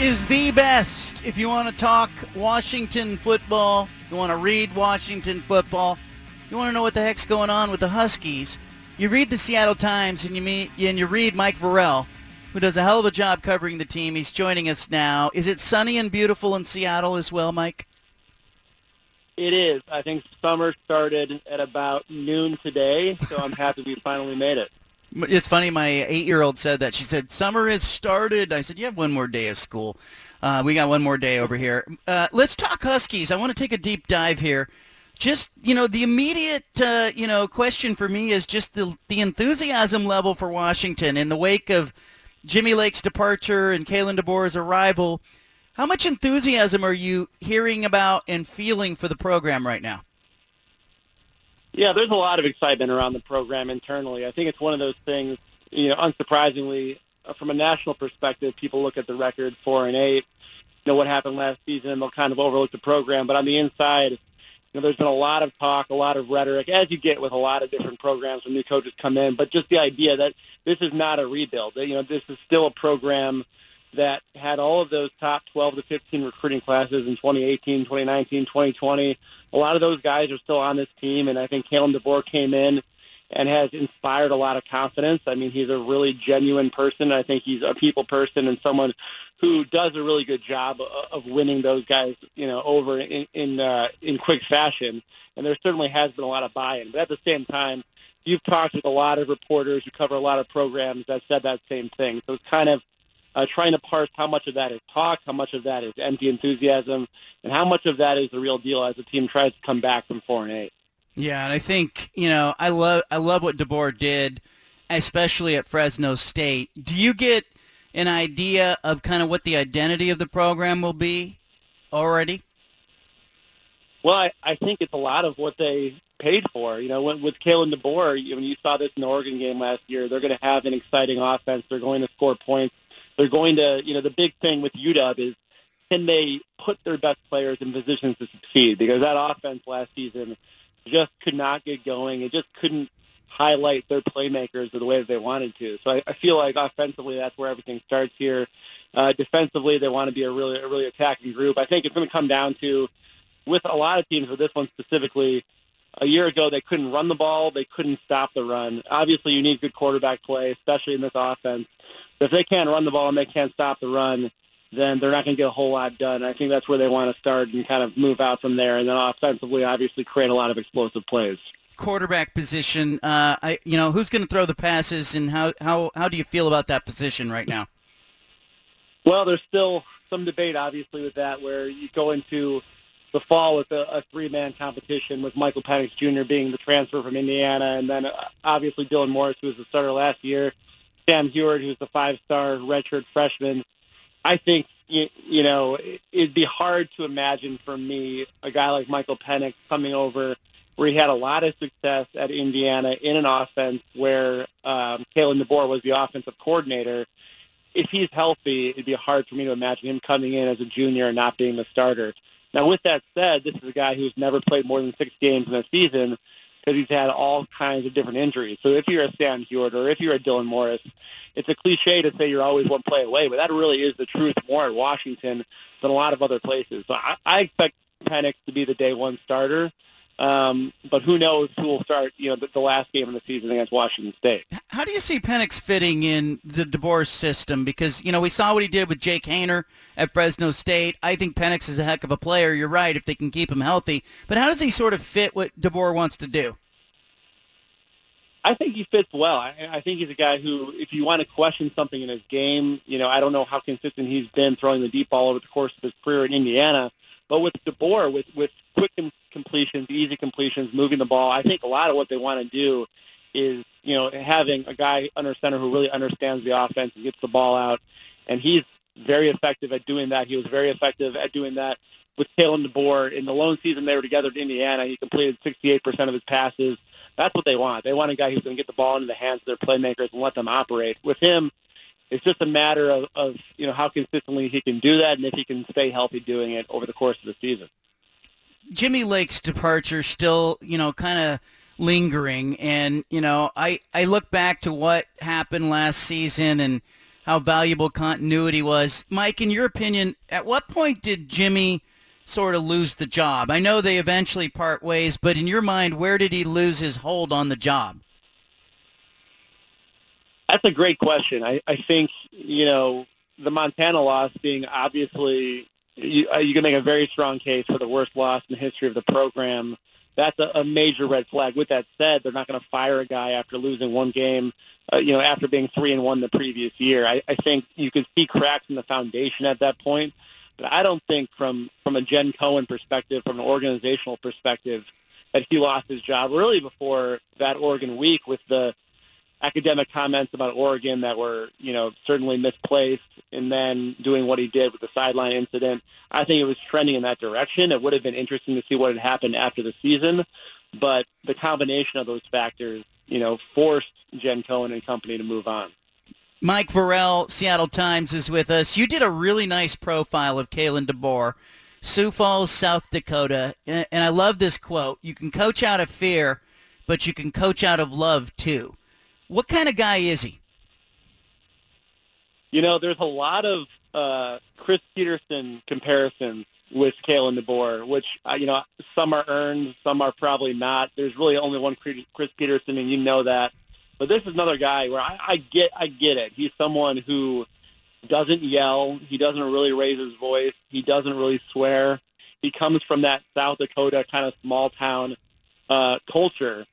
Is the best. If you want to talk Washington football, you want to read Washington football, you want to know what the heck's going on with the Huskies, you read the Seattle Times and you meet and you read Mike Vorel, who does a hell of a job covering the team. He's joining us now. Is it sunny and beautiful in Seattle as well, Mike? It is. I think summer started at about noon today, so I'm happy we finally made it. It's funny. My eight-year-old said that. She said, "Summer has started." I said, "You have one more day of school. Uh, we got one more day over here. Uh, let's talk Huskies. I want to take a deep dive here. Just you know, the immediate uh, you know question for me is just the the enthusiasm level for Washington in the wake of Jimmy Lake's departure and Kalen DeBoer's arrival. How much enthusiasm are you hearing about and feeling for the program right now? Yeah, there's a lot of excitement around the program internally. I think it's one of those things, you know, unsurprisingly, uh, from a national perspective, people look at the record four and eight, you know, what happened last season, and they'll kind of overlook the program. But on the inside, you know, there's been a lot of talk, a lot of rhetoric, as you get with a lot of different programs when new coaches come in. But just the idea that this is not a rebuild. That, you know, this is still a program that had all of those top 12 to 15 recruiting classes in 2018, 2019, 2020. A lot of those guys are still on this team, and I think Kalen DeBoer came in and has inspired a lot of confidence. I mean, he's a really genuine person. I think he's a people person and someone who does a really good job of winning those guys, you know, over in in, uh, in quick fashion. And there certainly has been a lot of buy-in. But at the same time, you've talked with a lot of reporters who cover a lot of programs that said that same thing. So it's kind of uh, trying to parse how much of that is talk, how much of that is empty enthusiasm, and how much of that is the real deal as the team tries to come back from four and eight. Yeah, and I think you know I love I love what DeBoer did, especially at Fresno State. Do you get an idea of kind of what the identity of the program will be already? Well, I, I think it's a lot of what they paid for. You know, when, with Kalen DeBoer, when you saw this in the Oregon game last year, they're going to have an exciting offense. They're going to score points they're going to, you know, the big thing with UW is can they put their best players in positions to succeed? Because that offense last season just could not get going. It just couldn't highlight their playmakers the way that they wanted to. So I, I feel like offensively, that's where everything starts here. Uh, defensively, they want to be a really, a really attacking group. I think it's going to come down to, with a lot of teams, but this one specifically, a year ago they couldn't run the ball, they couldn't stop the run. Obviously, you need good quarterback play, especially in this offense if they can't run the ball and they can't stop the run, then they're not going to get a whole lot done. I think that's where they want to start and kind of move out from there, and then offensively, obviously, create a lot of explosive plays. Quarterback position, uh, I you know who's going to throw the passes, and how how how do you feel about that position right now? Well, there's still some debate, obviously, with that, where you go into the fall with a, a three-man competition with Michael Penix Jr. being the transfer from Indiana, and then uh, obviously Dylan Morris, who was the starter last year, Sam Huard, who's the five-star redshirt freshman. I think you, you know it'd be hard to imagine for me a guy like Michael Penix coming over where he had a lot of success at Indiana in an offense where um, Kalen DeBoer was the offensive coordinator. If he's healthy, it'd be hard for me to imagine him coming in as a junior and not being the starter. Now, with that said, this is a guy who's never played more than six games in a season, because he's had all kinds of different injuries. So if you're a Sam Huard or if you're a Dylan Morris, it's a cliche to say you're always one play away, but that really is the truth more at Washington than a lot of other places. So I, I expect Penix to be the day one starter. Um, but who knows who will start, you know, the, the, last game of the season against Washington State. How do you see Penix fitting in the DeBoer system? Because, you know, we saw what he did with Jake Haener at Fresno State. I think Penix is a heck of a player. You're right, if they can keep him healthy. But how does he sort of fit what DeBoer wants to do? I think he fits well. I, I think he's a guy who, if you want to question something in his game, you know, I don't know how consistent he's been throwing the deep ball over the course of his career in Indiana, but with DeBoer, with with quick com- completions, easy completions, moving the ball, I think a lot of what they want to do is, you know, having a guy under center who really understands the offense and gets the ball out, and he's very effective at doing that. He was very effective at doing that with Kalen DeBoer in the lone season they were together in Indiana. He completed 68% of his passes that's what they want. They want a guy who's going to get the ball into the hands of their playmakers and let them operate. With him, it's just a matter of, of you know how consistently he can do that and if he can stay healthy doing it over the course of the season. Jimmy Lake's departure still, you know, kind of lingering, and you know, I I look back to what happened last season and how valuable continuity was. Mike, in your opinion, at what point did Jimmy sort of lose the job? I know they eventually part ways, but in your mind, where did he lose his hold on the job? That's a great question. I, I think, you know, the Montana loss being obviously, you, uh, you can make a very strong case for the worst loss in the history of the program. That's a, a major red flag. With that said, they're not going to fire a guy after losing one game, uh, you know, after being three and one the previous year. I, I think you can see cracks in the foundation at that point. But I don't think from, from a Jen Cohen perspective, from an organizational perspective, that he lost his job really before that Oregon week with the academic comments about Oregon that were, you know, certainly misplaced and then doing what he did with the sideline incident. I think it was trending in that direction. It would have been interesting to see what had happened after the season, but the combination of those factors, you know, forced Jen Cohen and company to move on. Mike Vorel, Seattle Times, is with us. You did a really nice profile of Kalen DeBoer, Sioux Falls, South Dakota, and I love this quote. You can coach out of fear, but you can coach out of love too. What kind of guy is he? You know, there's a lot of uh, Chris Petersen comparisons with Kalen DeBoer, which, uh, you know, some are earned, some are probably not. There's really only one Chris Petersen, and you know that. But this is another guy where I, I get I get it. He's someone who doesn't yell. He doesn't really raise his voice. He doesn't really swear. He comes from that South Dakota kind of small town uh, culture.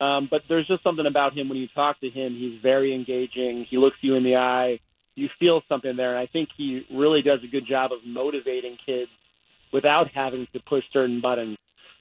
Um, but there's just something about him when you talk to him. He's very engaging. He looks you in the eye. You feel something there, and I think he really does a good job of motivating kids without having to push certain buttons.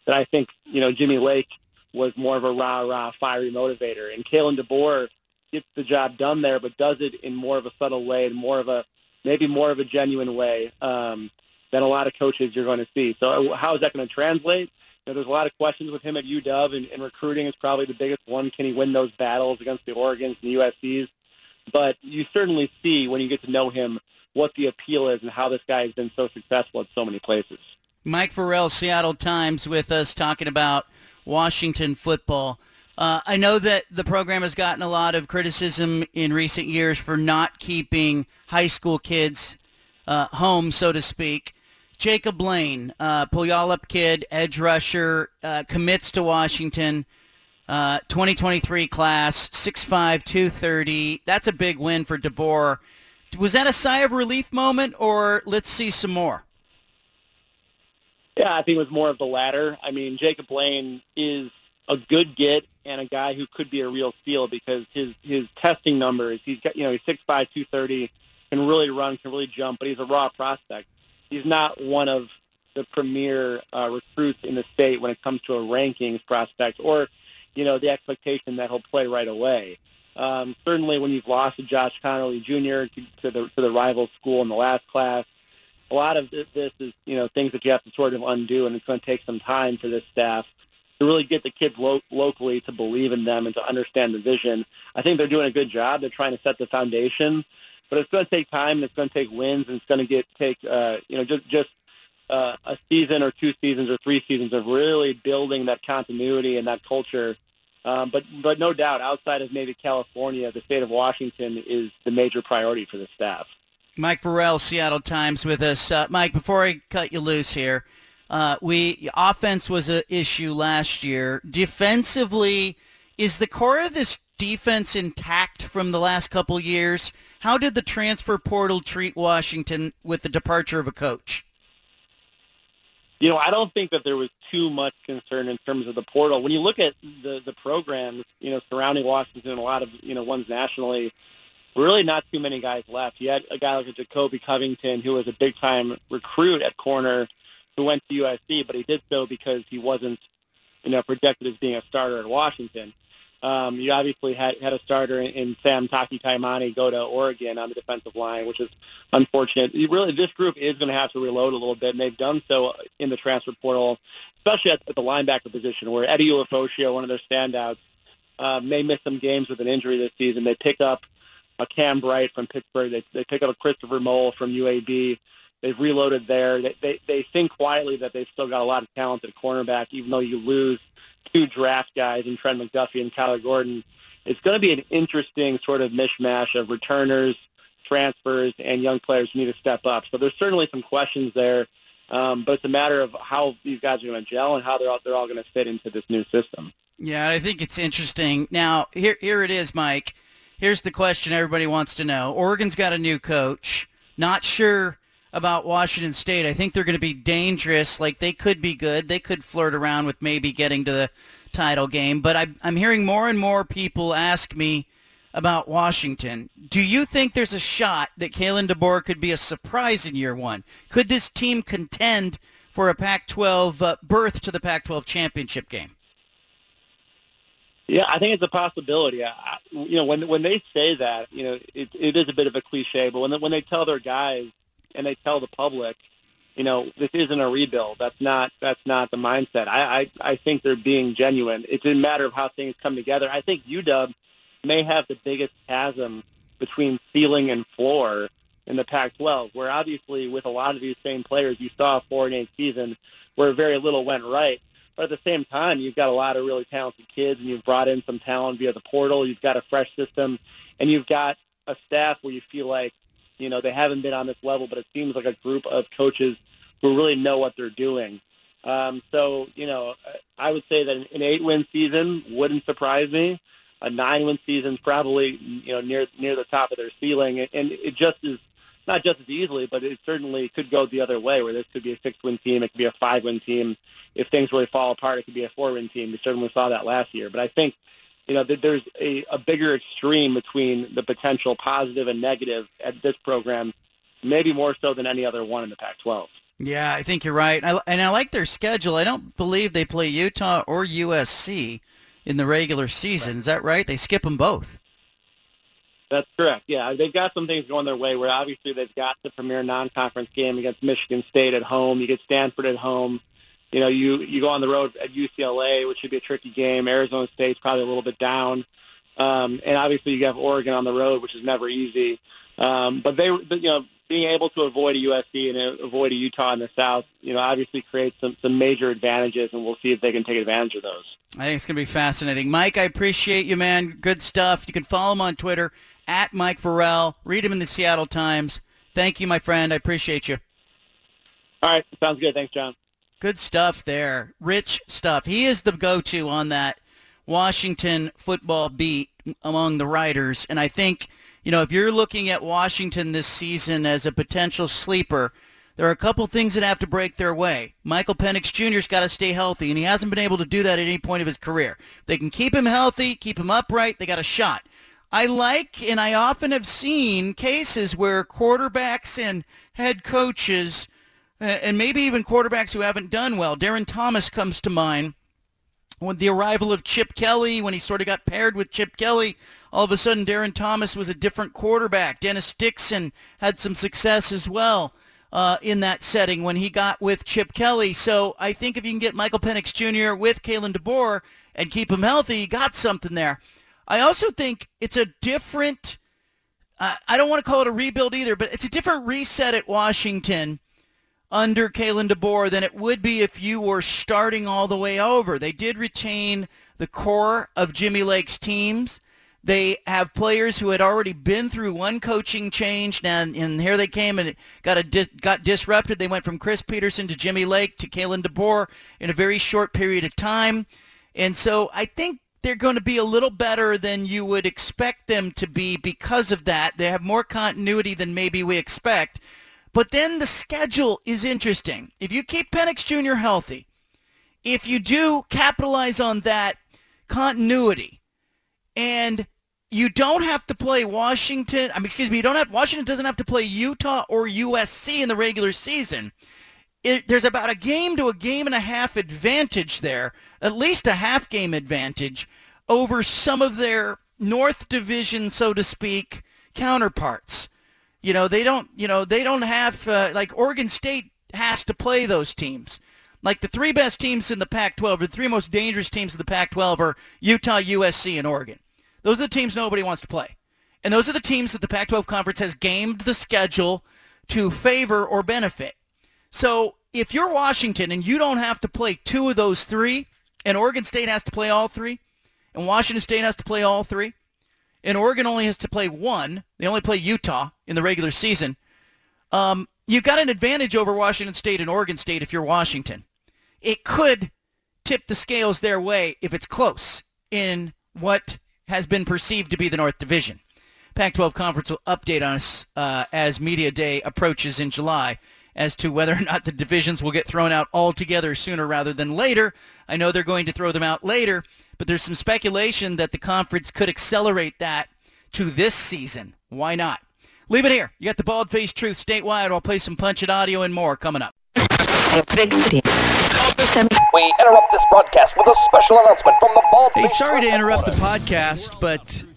That I think you know Jimmy Lake was more of a rah rah fiery motivator. And Kalen DeBoer gets the job done there, but does it in more of a subtle way and more of a maybe more of a genuine way um, than a lot of coaches you're going to see. So how is that going to translate? Know, there's a lot of questions with him at UW, and, and recruiting is probably the biggest one. Can he win those battles against the Oregons and the USCs? But you certainly see when you get to know him what the appeal is and how this guy has been so successful at so many places. Mike Vorel, Seattle Times, with us talking about Washington football. Uh, I know that the program has gotten a lot of criticism in recent years for not keeping high school kids uh, home, so to speak. Jacob Lane, uh, Puyallup kid, edge rusher, uh, commits to Washington. Uh, 2023 class, 6'5", 230. That's a big win for DeBoer. Was that a sigh of relief moment, or let's see some more? Yeah, I think it was more of the latter. I mean, Jacob Lane is a good get and a guy who could be a real steal because his his testing numbers. He's got you know he's six five, two thirty, can really run, can really jump, but he's a raw prospect. He's not one of the premier uh, recruits in the state when it comes to a rankings prospect or you know the expectation that he'll play right away. Um, certainly, when you've lost Josh Conerly Jr. To, to the to the rival school in the last class, a lot of this is, you know, things that you have to sort of undo, and it's going to take some time for this staff to really get the kids lo- locally to believe in them and to understand the vision. I think they're doing a good job. They're trying to set the foundation, but it's going to take time, and it's going to take wins, and it's going to get take, uh, you know, just just uh, a season or two seasons or three seasons of really building that continuity and that culture. Um, but but no doubt, outside of maybe California, the state of Washington is the major priority for the staff. Mike Vorel, Seattle Times, with us. Uh, Mike, before I cut you loose here, uh, we offense was an issue last year. Defensively, is the core of this defense intact from the last couple years? How did the transfer portal treat Washington with the departure of a coach? you know, I don't think that there was too much concern in terms of the portal. When you look at the the programs, you know, surrounding Washington, a lot of you know ones nationally, really not too many guys left. You had a guy like a Jacobe Covington, who was a big time recruit at corner, who went to USC, but he did so because he wasn't, you know, projected as being a starter at Washington. Um, you obviously had, had a starter in, in Sam Taki Taimani go to Oregon on the defensive line, which is unfortunate. You really, this group is going to have to reload a little bit, and they've done so in the transfer portal, especially at, at the linebacker position, where Eddie Ulofoshio, one of their standouts, uh, may miss some games with an injury this season. They pick up a Cam Bright from Pittsburgh. They, they pick up a Kristopher Moll from UAB. They've reloaded there. They, they, they think quietly that they've still got a lot of talent at cornerback, even though you lose – two draft guys in Trent McDuffie and Kyler Gordon. It's going to be an interesting sort of mishmash of returners, transfers, and young players who need to step up. So there's certainly some questions there, um, but it's a matter of how these guys are going to gel and how they're all, they're all going to fit into this new system. Yeah, I think it's interesting. Now, here here it is, Mike. Here's the question everybody wants to know. Oregon's got a new coach. Not sure about Washington State. I think they're going to be dangerous. Like they could be good. They could flirt around with maybe getting to the title game. But I, I'm hearing more and more people ask me about Washington. Do you think there's a shot that Kalen DeBoer could be a surprise in year one? Could this team contend for a Pac-12 uh, berth to the Pac-12 championship game? Yeah, I think it's a possibility. I, you know, when when they say that, you know, it, it is a bit of a cliche, but when when they tell their guys, and they tell the public, you know, this isn't a rebuild. That's not that's not the mindset. I I, I think they're being genuine. It's a matter of how things come together. I think UW may have the biggest chasm between ceiling and floor in the Pac-12, where obviously with a lot of these same players, you saw a four and eight season where very little went right. But at the same time, you've got a lot of really talented kids, and you've brought in some talent via the portal. You've got a fresh system, and you've got a staff where you feel like you know, they haven't been on this level, but it seems like a group of coaches who really know what they're doing. Um, so, you know, I would say that an eight-win season wouldn't surprise me. A nine-win season is probably, you know, near near the top of their ceiling, and it just is not just as easily, but it certainly could go the other way, where this could be a six-win team, it could be a five-win team. If things really fall apart, it could be a four-win team. We certainly saw that last year, but I think you know, there's a, a bigger extreme between the potential positive and negative at this program, maybe more so than any other one in the Pac-12. Yeah, I think you're right. I, and I like their schedule. I don't believe they play Utah or USC in the regular season. Right. Is that right? They skip them both. That's correct. Yeah, they've got some things going their way where obviously they've got the premier non-conference game against Michigan State at home. You get Stanford at home you know, you you go on the road at UCLA, which should be a tricky game. Arizona State's probably a little bit down, um, and obviously you have Oregon on the road, which is never easy. Um, but they, you know, being able to avoid a USC and avoid a Utah in the South, you know, obviously creates some some major advantages, and we'll see if they can take advantage of those. I think it's going to be fascinating. Mike, I appreciate you, man. Good stuff. You can follow him on Twitter at Mike Vorel. Read him in the Seattle Times. Thank you, my friend. I appreciate you. All right. Sounds good. Thanks, John. Good stuff there. Rich stuff. He is the go-to on that Washington football beat among the writers. And I think, you know, if you're looking at Washington this season as a potential sleeper, there are a couple things that have to break their way. Michael Penix Jr.'s got to stay healthy, and he hasn't been able to do that at any point of his career. They can keep him healthy, keep him upright, they got a shot. I like, and I often have seen cases where quarterbacks and head coaches and maybe even quarterbacks who haven't done well. Darron Thomas comes to mind. With the arrival of Chip Kelly, when he sort of got paired with Chip Kelly, all of a sudden Darron Thomas was a different quarterback. Dennis Dixon had some success as well uh, in that setting when he got with Chip Kelly. So I think if you can get Michael Penix Jr. with Kalen DeBoer and keep him healthy, you got something there. I also think it's a different, uh, I don't want to call it a rebuild either, but it's a different reset at Washington under Kalen DeBoer than it would be if you were starting all the way over. They did retain the core of Jimmy Lake's teams. They have players who had already been through one coaching change, now, and here they came and got a dis, got disrupted. They went from Chris Petersen to Jimmy Lake to Kalen DeBoer in a very short period of time, and so I think they're going to be a little better than you would expect them to be because of that. They have more continuity than maybe we expect. But then the schedule is interesting. If you keep Penix Jr. healthy, if you do capitalize on that continuity, and you don't have to play Washington. I mean, excuse me. You don't have Washington doesn't have to play Utah or USC in the regular season. It, there's about a game to a game and a half advantage there, at least a half game advantage over some of their North Division, so to speak, counterparts. You know, they don't. You know, they don't have uh, like Oregon State has to play those teams. Like the three best teams in the Pac-12, the three most dangerous teams in the Pac-12 are Utah, USC, and Oregon. Those are the teams nobody wants to play. And those are the teams that the Pac-12 conference has gamed the schedule to favor or benefit. So if you're Washington and you don't have to play two of those three, and Oregon State has to play all three, and Washington State has to play all three, and Oregon only has to play one, they only play Utah in the regular season, um, you've got an advantage over Washington State and Oregon State if you're Washington. It could tip the scales their way if it's close in what has been perceived to be the North Division. Pac-12 Conference will update us uh, as Media Day approaches in July as to whether or not the divisions will get thrown out altogether sooner rather than later. I know they're going to throw them out later, but there's some speculation that the conference could accelerate that to this season. Why not? Leave it here. You got the Bald Faced Truth statewide. I'll play some Punch It audio and more coming up. We interrupt this broadcast with a special announcement from the Bald Hey, sorry to interrupt the podcast, but